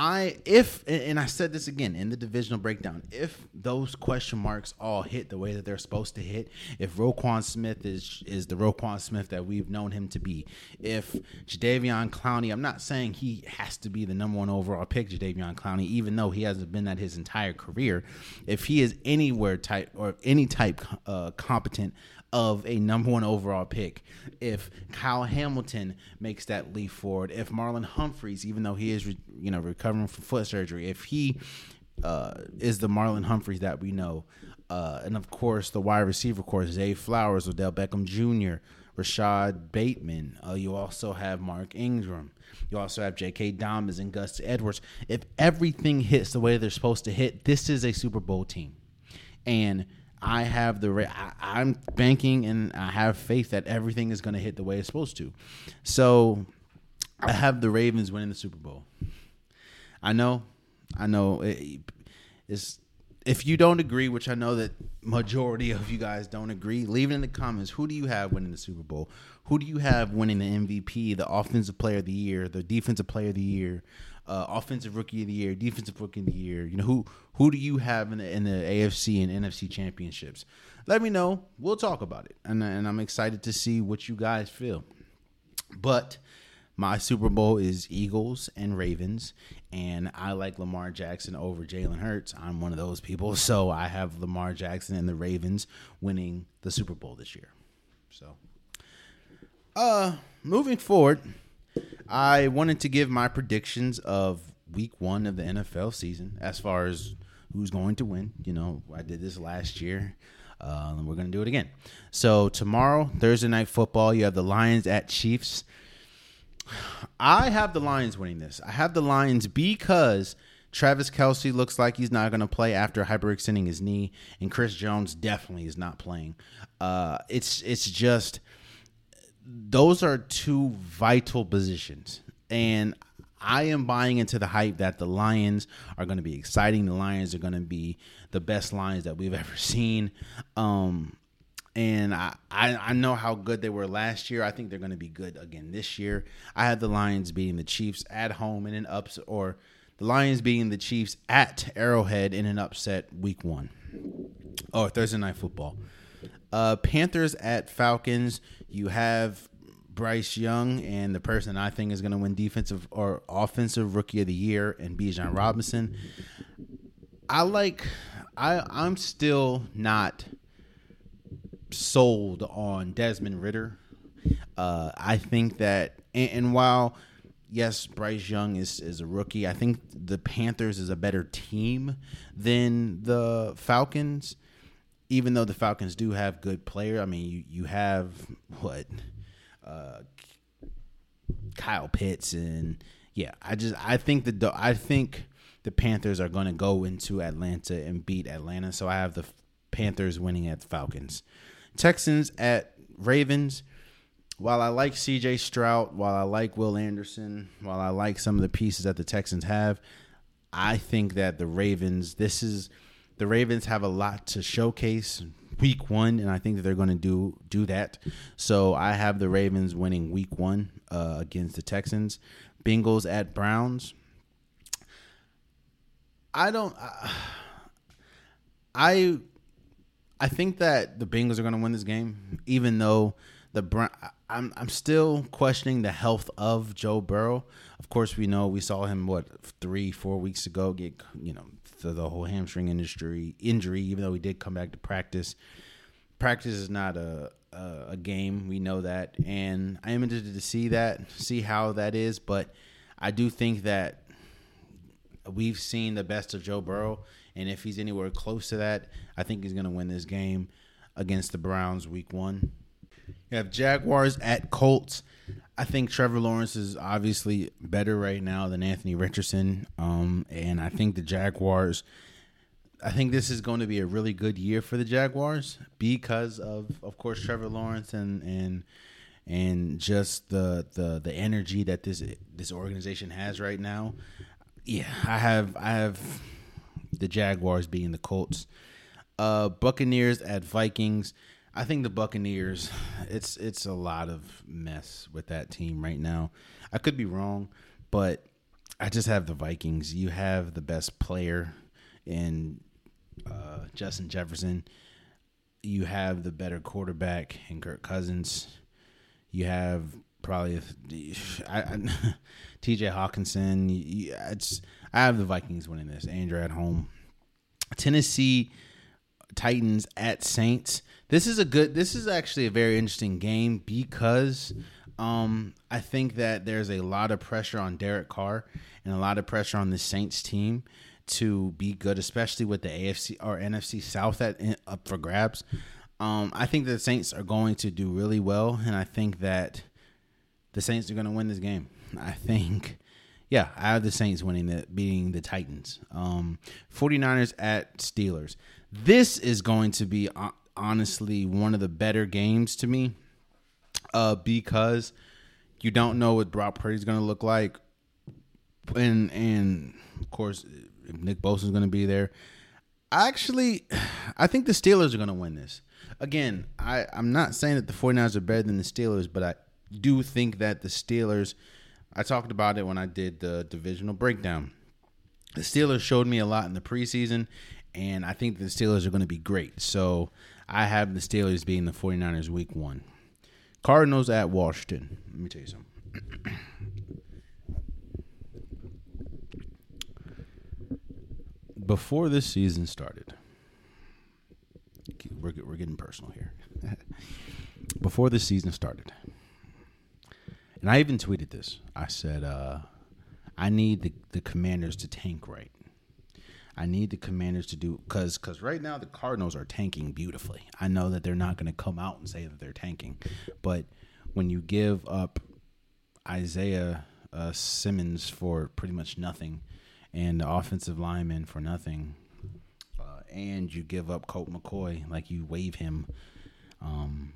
I if and I said this again in the divisional breakdown, if those question marks all hit the way that they're supposed to hit, if Roquan Smith is is the Roquan Smith that we've known him to be, if Jadeveon Clowney, I'm not saying he has to be the number one overall pick, Jadeveon Clowney, even though he hasn't been that his entire career. If he is anywhere type or any type uh, competent of a number one overall pick. If Kyle Hamilton makes that leap forward, if Marlon Humphreys, even though he is you know recovering from foot surgery, if he uh, is the Marlon Humphreys that we know, uh, and of course the wide receiver course, Zay Flowers, Odell Beckham Jr., Rashod Bateman. Uh, you also have Mark Ingram. You also have J.K. Dobbins and Gus Edwards. If everything hits the way they're supposed to hit, this is a Super Bowl team. And I have the I, am banking and I have faith that everything is going to hit the way it's supposed to. So I have the Ravens winning the Super Bowl. I know, I know. It, it's if you don't agree, which I know that majority of you guys don't agree, leave it in the comments. Who do you have winning the Super Bowl? Who do you have winning the MVP, the Offensive Player of the Year, the Defensive Player of the Year? Uh, offensive rookie of the year, defensive rookie of the year. You know who who do you have in the in the AFC and NFC championships? Let me know. We'll talk about it, and and I'm excited to see what you guys feel. But my Super Bowl is Eagles and Ravens, and I like Lamar Jackson over Jalen Hurts. I'm one of those people, <laughs> so I have Lamar Jackson and the Ravens winning the Super Bowl this year. So, uh, moving forward I wanted to give my predictions of week one of the NFL season as far as who's going to win. You know, I did this last year. Uh, we're going to do it again. So, tomorrow, Thursday night football, you have the Lions at Chiefs. I have the Lions winning this. I have the Lions because Travis Kelce looks like he's not going to play after hyperextending his knee, and Chris Jones definitely is not playing. Uh, it's it's just those are two vital positions. And I am buying into the hype that the Lions are going to be exciting. The Lions are going to be the best Lions that we've <laughs> ever seen. Um, and I, I, I know how good they were last year. I think they're going to be good again this year. I had the Lions beating the Chiefs at home in an upset, or the Lions beating the Chiefs at Arrowhead in an upset week one, or oh, Thursday night football. Uh, Panthers at Falcons. You have Bryce Young and the person I think is going to win defensive or offensive rookie of the year and Bijan Robinson. I like. I I'm still not sold on Desmond Ridder. Uh, I think that, and, and while yes, Bryce Young is, is a rookie. I think the Panthers is a better team than the Falcons even though the Falcons do have good player, I mean, you you have what uh, Kyle Pitts and yeah, I just I think the I think the Panthers are going to go into Atlanta and beat Atlanta, so I have the Panthers winning at the Falcons. Texans at Ravens. While I like CJ Stroud, while I like Will Anderson, while I like some of the pieces that the Texans have, I think that the Ravens, this is the Ravens have a lot to showcase week one, and I think that they're going to do do that. So I have the Ravens winning week one uh, against the Texans. Bengals at Browns. I don't. Uh, I I think that the Bengals are going to win this game, even though the. I'm I'm still questioning the health of Joe Burrow. Of course, we know we saw him what three four weeks ago get you know to the whole hamstring industry injury, even though he did come back to practice. Practice is not a, a, a game. We know that, and I am interested to see that, see how that is. But I do think that we've seen the best of Joe Burrow, and if he's anywhere close to that, I think he's going to win this game against the Browns week one. You have Jaguars at Colts. I think Trevor Lawrence is obviously better right now than Anthony Richardson. Um, and I think the Jaguars, I think this is going to be a really good year for the Jaguars because of, of course, Trevor Lawrence and and and just the the the energy that this this organization has right now. Yeah, I have I have the Jaguars being the Colts. Uh, Buccaneers at Vikings. I think the Buccaneers. It's it's a lot of mess with that team right now. I could be wrong, but I just have the Vikings. You have the best player in uh, Justin Jefferson. You have the better quarterback in Kirk Cousins. You have probably <laughs> T.J. Hockenson. It's I have the Vikings winning this. Andrew at home. Tennessee Titans at Saints. This is a good. This is actually a very interesting game because um, I think that there's a lot of pressure on Derek Carr and a lot of pressure on the Saints team to be good, especially with the AFC or NFC South at up for grabs. Um, I think the Saints are going to do really well, and I think that the Saints are going to win this game. I think, yeah, I have the Saints winning the beating the Titans. Um, 49ers at Steelers. This is going to be honestly one of the better games to me, uh, because you don't know what Brock Purdy is going to look like, and and of course Nick Bosa is going to be there. Actually, <sighs> I think the Steelers are going to win this. Again, I, I'm not saying that the 49ers are better than the Steelers, but I do think that the Steelers, I talked about it when I did the divisional breakdown. The Steelers showed me a lot in the preseason, and I think the Steelers are going to be great. So I have the Steelers being the 49ers week one. Cardinals at Washington. Let me tell you something. Before this season started, we're, we're getting personal here. <laughs> Before this season started, and I even tweeted this. I said, uh, I need the, the commanders to tank right. I need the commanders to do because because right now the Cardinals are tanking beautifully. I know that they're not going to come out and say that they're tanking, but when you give up Isaiah uh, Simmons for pretty much nothing, and the offensive lineman for nothing, uh, and you give up Colt McCoy, like you waive him, um,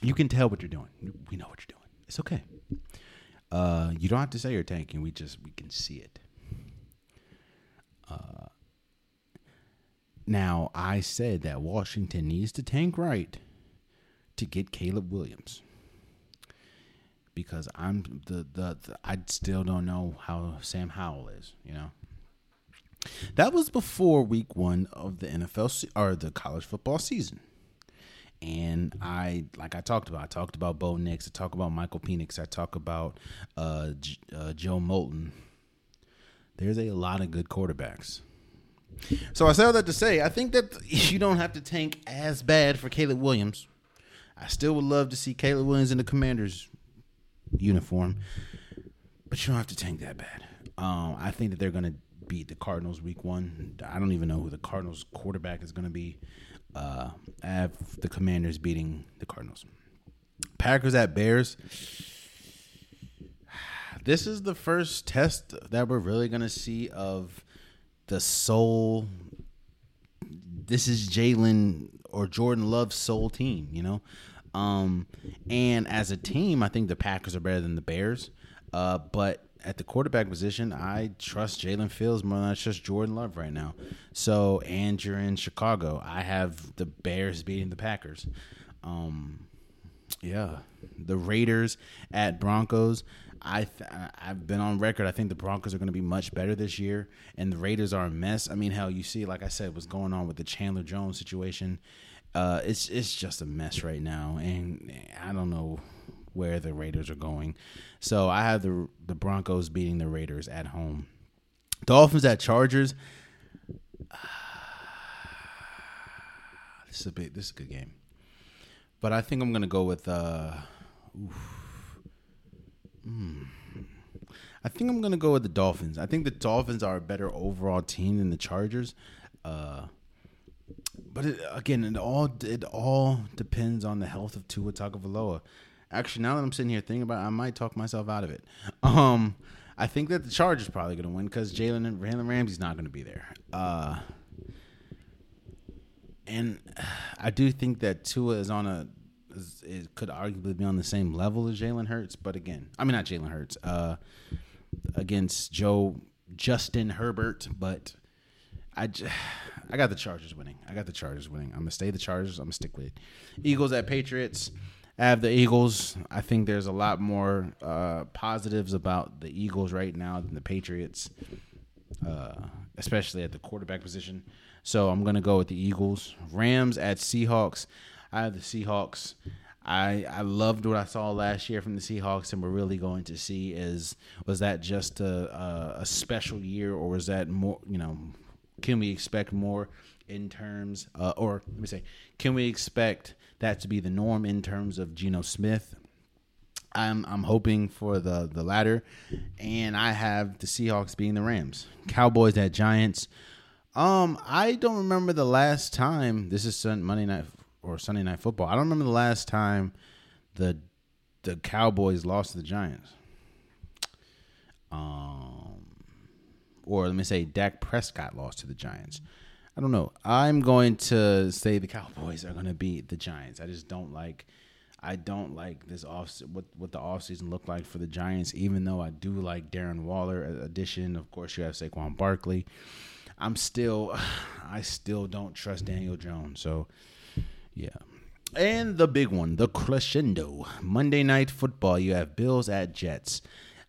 you can tell what you're doing. We know what you're doing. It's okay. Uh, you don't have to say you're tanking. We just we can see it. Uh, now I said that Washington needs to tank right to get Caleb Williams because I'm the, the, the I still don't know how Sam Howell is. You know. That was before week one of the NFL se- or the college football season. And I, like I talked about, I talked about Bo Nix, I talked about Michael Penix, I talked about uh, J- uh, Joe Milton. There's a lot of good quarterbacks. So I say all that to say, I think that <laughs> you don't have to tank as bad for Caleb Williams. I still would love to see Caleb Williams in the Commanders uniform, but you don't have to tank that bad. Um, I think that they're going to beat the Cardinals week one. I don't even know who the Cardinals quarterback is going to be. Uh, I have the Commanders beating the Cardinals. Packers at Bears. <sighs> This is the first test that we're really going to see of the soul. This is Jalen or Jordan Love's soul team, you know? Um, and as a team, I think the Packers are better than the Bears. Uh, but at the quarterback position, I trust Jalen Fields more than I trust Jordan Love right now. So, and you're in Chicago. I have the Bears beating the Packers. Um, yeah, the Raiders at Broncos. I th- I've been on record. I think the Broncos are going to be much better this year, and the Raiders are a mess. I mean, hell, you see, like I said, what's going on with the Chandler Jones situation. Uh, it's it's just a mess right now, and I don't know where the Raiders are going. So I have the the Broncos beating the Raiders at home. Dolphins at Chargers. <sighs> this is a big. This is a good game, but I think I'm gonna go with. Uh, mm, I think I'm gonna go with the Dolphins. I think the Dolphins are a better overall team than the Chargers. Uh, but it, again, it all it all depends on the health of Tua Tagovailoa. Actually, now that I'm sitting here thinking about, it, I might talk myself out of it. <laughs> Um, I think that the Chargers probably going to win because Jalen and Jalen Ramsey's not going to be there. Uh, and <sighs> I do think that Tua is on a is, it could arguably be on the same level as Jalen Hurts, but again, I mean not Jalen Hurts, uh, against Joe Justin Herbert, but I, <sighs> I got the Chargers winning. I got the Chargers winning. I'm gonna stay the Chargers. I'm gonna stick with it. Eagles at Patriots. I have the Eagles. I think there's a lot more uh, positives about the Eagles right now than the Patriots, uh, especially at the quarterback position. So I'm gonna go with the Eagles. Rams at Seahawks. I have the Seahawks. I I loved what I saw last year from the Seahawks, and we're really going to see is was that just a, a, a special year, or was that more? You know, can we expect more in terms, uh, or let me say, can we expect that to be the norm in terms of Geno Smith? I'm I'm hoping for the the latter, and I have the Seahawks being the Rams, Cowboys at Giants. Um, I don't remember the last time this is Monday night or Sunday night football. I don't remember the last time the the Cowboys lost to the Giants. Um, or let me say Dak Prescott lost to the Giants. I don't know. I'm going to say the Cowboys are going to beat the Giants. I just don't like. I don't like this off what what the offseason looked like for the Giants. Even though I do like Darren Waller addition, of course you have Saquon Barkley. I'm still, <sighs> I still don't trust Daniel Jones. So yeah. And the big one, the crescendo. Monday night football. You have Bills at Jets.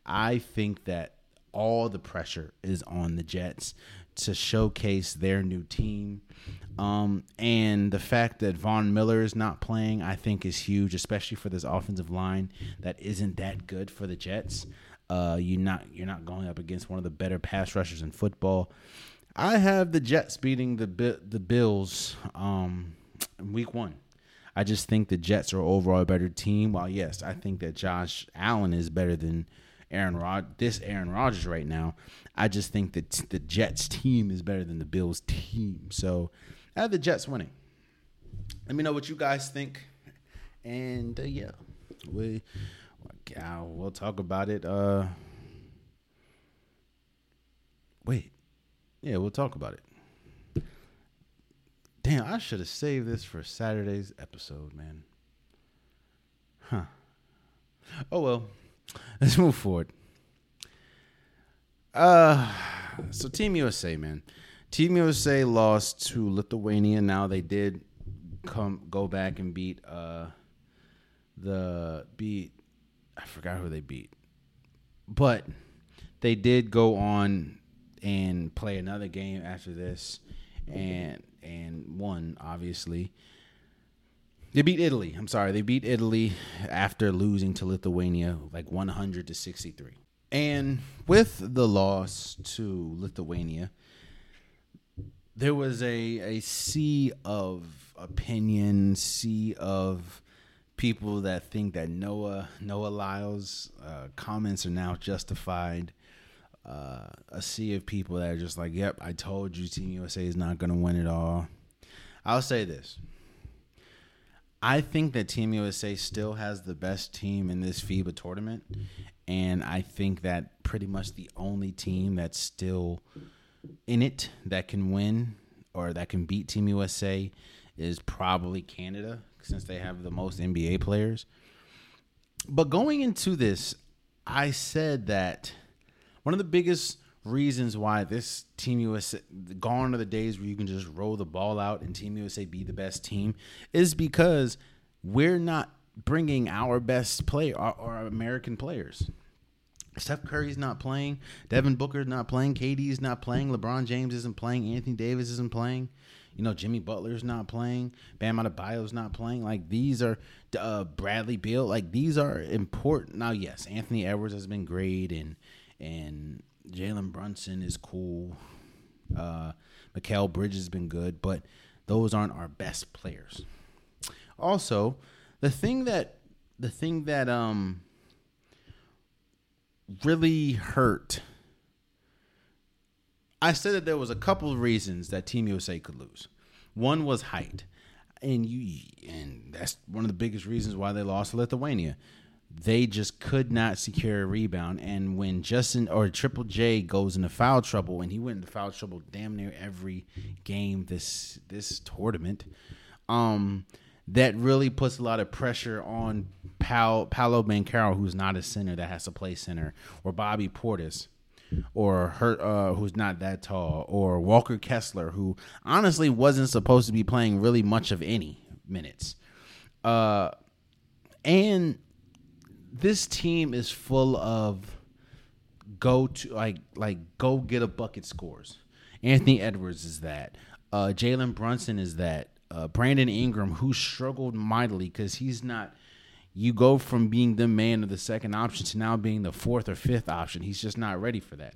I think that all the pressure is on the Jets to showcase their new team. Um, and the fact that Von Miller is not playing, I think, is huge, especially for this offensive line that isn't that good for the Jets. Uh, you're not you're not going up against one of the better pass rushers in football. I have the Jets beating the the Bills. Um, week one. I just think the Jets are overall a better team. While yes, I think that Josh Allen is better than Aaron Rod this Aaron Rodgers right now. I just think that the Jets team is better than the Bills team. So I have the Jets winning. Let me know what you guys think, and uh, yeah, we we'll talk about it. Uh, wait, yeah, we'll talk about it. Damn, I should have saved this for Saturday's episode, man. Huh. Oh well. <laughs> Let's move forward. Uh so Team USA, man. Team USA lost to Lithuania. Now they did come go back and beat uh the beat I forgot who they beat. But they did go on and play another game after this and and won, obviously. They beat Italy. I'm sorry, they beat Italy after losing to Lithuania like 100 to 63. And with the loss to Lithuania, there was a a sea of opinion, sea of people that think that Noah Noah Lyles uh, comments are now justified uh, a sea of people that are just like, "Yep, I told you, Team USA is not going to win it all." I'll say this: I think that Team USA still has the best team in this FIBA tournament, and I think that pretty much the only team that's still in it that can win or that can beat Team USA is probably Canada, since they have the most NBA players. But going into this, I said that one of the biggest reasons why this Team USA gone are the days where you can just roll the ball out and Team USA be the best team is because we're not bringing our best player our, our American players. Steph Curry's not playing. Devin Booker's not playing. KD's not playing. LeBron James isn't playing. Anthony Davis isn't playing. You know, Jimmy Butler's not playing. Bam Adebayo's not playing. Like these are uh, Bradley Beal. Like these are important. Now, yes, Anthony Edwards has been great, and and Jalen Brunson is cool. Uh, Mikal Bridges has been good, but those aren't our best players. Also, the thing that the thing that um really hurt. I said that there was a couple of reasons that Team USA could lose. One was height, and you and that's one of the biggest reasons why they lost to Lithuania. They just could not secure a rebound, and when Justin or Triple J goes into foul trouble, and he went into foul trouble damn near every game this this tournament, um, that really puts a lot of pressure on Paolo Banchero, who's not a center that has to play center, or Bobby Portis or uh, who's not that tall, or Walker Kessler, who honestly wasn't supposed to be playing really much of any minutes. Uh, and this team is full of go to like like go get a bucket scores. Anthony Edwards is that. Uh, Jalen Brunson is that. Uh, Brandon Ingram, who struggled mightily because he's not you go from being the man of the second option to now being the fourth or fifth option. He's just not ready for that,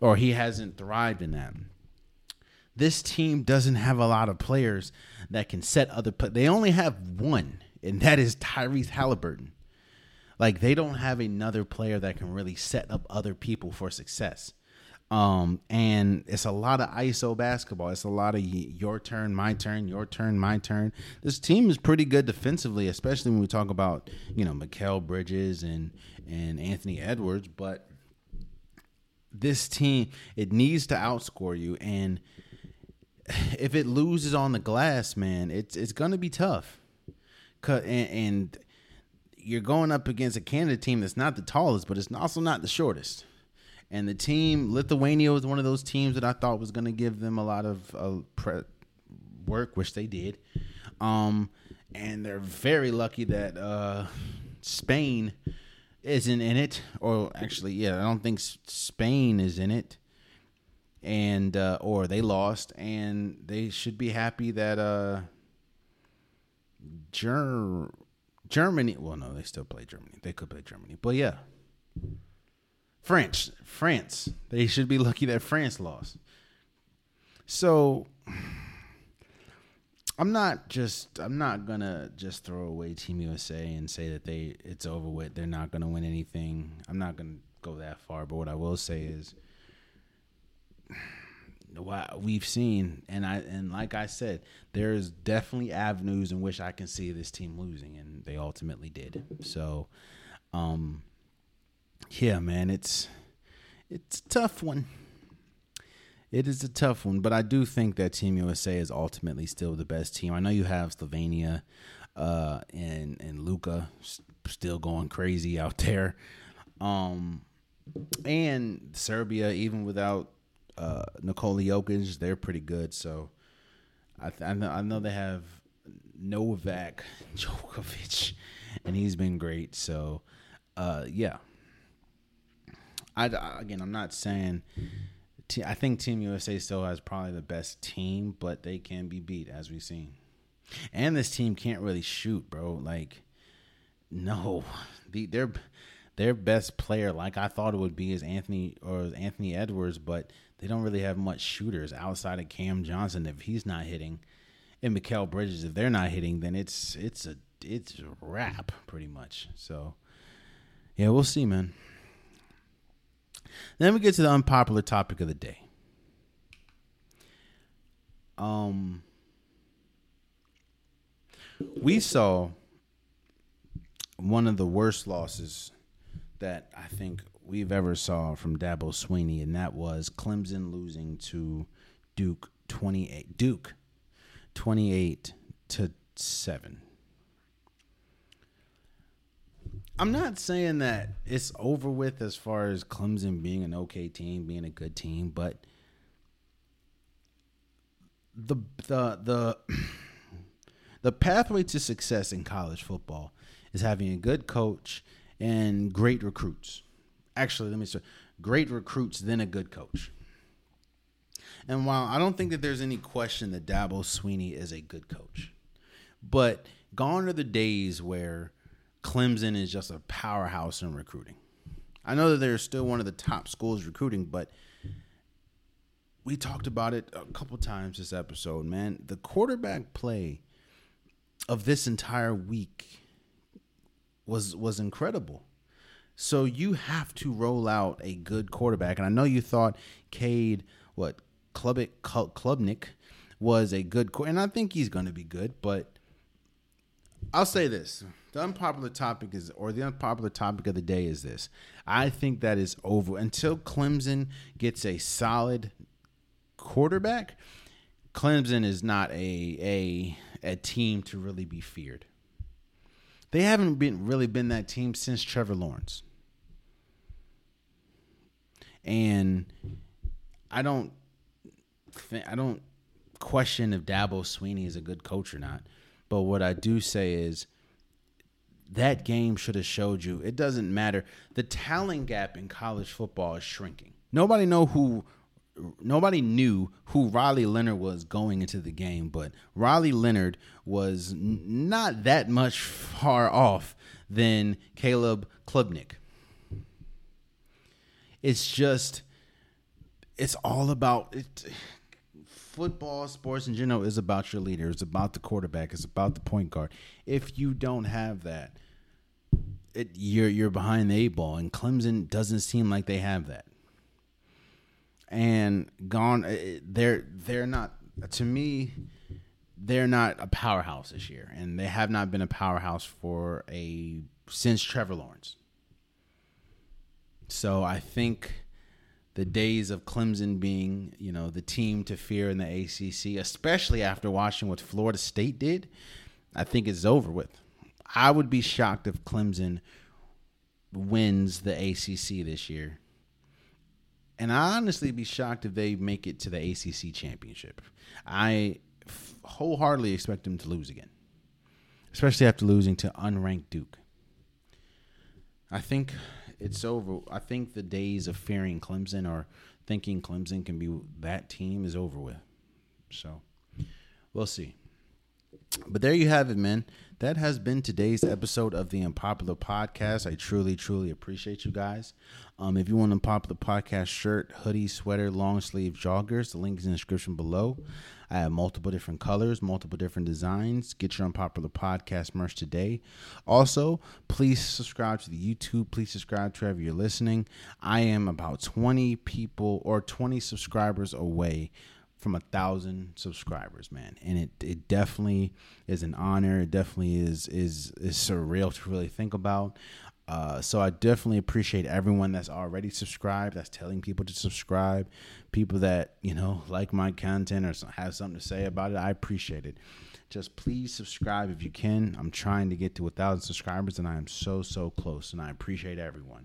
or he hasn't thrived in that. This team doesn't have a lot of players that can set other. They only have one, and that is Tyrese Halliburton. Like they don't have another player that can really set up other people for success. Um, and it's a lot of ISO basketball. It's a lot of your turn, my turn, your turn, my turn. This team is pretty good defensively, especially when we talk about you know Mikal Bridges and and Anthony Edwards. But this team it needs to outscore you, and if it loses on the glass, man, it's it's gonna be tough. And, and you're going up against a Canada team that's not the tallest, but it's also not the shortest. And the team, Lithuania, was one of those teams that I thought was going to give them a lot of uh, pre- work, which they did. Um, and they're very lucky that uh, Spain isn't in it, or actually, yeah, I don't think Spain is in it, and uh, or they lost, and they should be happy that uh, Germany. Well, no, they still play Germany. They could play Germany, but yeah. France, France. They should be lucky that France lost. So I'm not just I'm not gonna just throw away Team USA and say that they it's over with. They're not gonna win anything. I'm not gonna go that far. But what I will say is what we've seen and I and like I said, there's definitely avenues in which I can see this team losing and they ultimately did. So um yeah, man, it's it's a tough one. It is a tough one, but I do think that Team USA is ultimately still the best team. I know you have Slovenia uh, and and Luka still going crazy out <laughs> there, um, and Serbia even without uh, Nikola Jokic, they're pretty good. So I, th- I know I know they have Novak <laughs> Djokovic, and he's been great. So uh, yeah, I again, I'm not saying. I think Team USA still has probably the best team, but they can be beat as we've seen. And this team can't really shoot, bro. Like, no, the, their their best player, like I thought it would be, is Anthony or Anthony Edwards, but they don't really have much shooters outside of Cam Johnson. If he's not hitting, and Mikal Bridges, if they're not hitting, then it's it's a it's a wrap pretty much. So, yeah, we'll see, man. Then we get to the unpopular topic of the day. Um, we saw one of the worst losses that I think we've ever saw from Dabo Swinney, and that was Clemson losing to Duke twenty eight Duke twenty eight to seven. I'm not saying that it's over with as far as Clemson being an okay team, being a good team, but the the the <clears throat> the pathway to success in college football is having a good coach and great recruits. Actually, let me say great recruits then a good coach. And while I don't think that there's any question that Dabo Swinney is a good coach, but gone are the days where Clemson is just a powerhouse in recruiting. I know that they're still one of the top schools recruiting, but we talked about it a couple times this episode, man. The quarterback play of this entire week was was incredible. So you have to roll out a good quarterback, and I know you thought Cade, what Klubnik, Klubnik was a good, and I think he's going to be good. But I'll say this: the unpopular topic is, or the unpopular topic of the day is this. I think that is over until Clemson gets a solid quarterback. Clemson is not a a a team to really be feared. They haven't been really been that team since Trevor Lawrence. And I don't think I don't question if Dabo Swinney is a good coach or not. But what I do say is that game should have showed you it doesn't matter. The talent gap in college football is shrinking. Nobody know who nobody knew who Riley Leonard was going into the game, but Riley Leonard was n- not that much far off than Caleb Klubnik. It's just, it's all about it. Football, sports in general, is about your leader. It's about the quarterback. It's about the point guard. If you don't have that, it, you're you're behind the eight ball, and Clemson doesn't seem like they have that and gone. Eh, they're they're not to me. They're not a powerhouse this year, and they have not been a powerhouse for a since Trevor Lawrence. So I think the days of Clemson being, you know, the team to fear in the ACC, especially after watching what Florida State did, I think it's over with. I would be shocked if Clemson wins the ACC this year and I honestly be shocked if they make it to the ACC championship. I f- wholeheartedly expect them to lose again, especially after losing to unranked Duke. I think it's over. I think the days of fearing Clemson or thinking Clemson can be that team is over with. So we'll see. But there you have it, man. That has been today's episode of the Unpopular Podcast. I truly, truly appreciate you guys. Um, if you want to pop the Podcast shirt, hoodie, sweater, long sleeve joggers, the link is in the description below. I have multiple different colors, multiple different designs. Get your Unpopular Podcast merch today. Also, please subscribe to the YouTube. Please subscribe to wherever you're listening. I am about 20 people or 20 subscribers away from a thousand subscribers, man. And it, it definitely is an honor. It definitely is is is surreal to really think about. Uh, so I definitely appreciate everyone that's already subscribed, that's telling people to subscribe, people that you know <laughs> like my content or have something to say about it. I appreciate it. Just please subscribe if you can. I'm trying to get to a thousand subscribers, and I am so so close. And I appreciate everyone.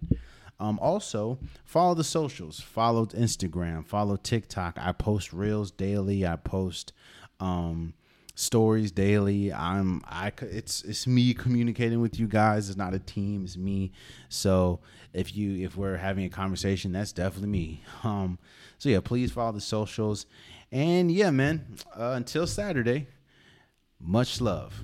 Um, also, follow the socials. Follow Instagram. Follow TikTok. I post reels daily. I post um, stories daily. I'm I. It's it's me communicating with you guys. It's not a team. It's me. So if you if we're having a conversation, that's definitely me. <laughs> Um. So yeah, please follow the socials. And yeah, man. Uh, until Saturday. Much love.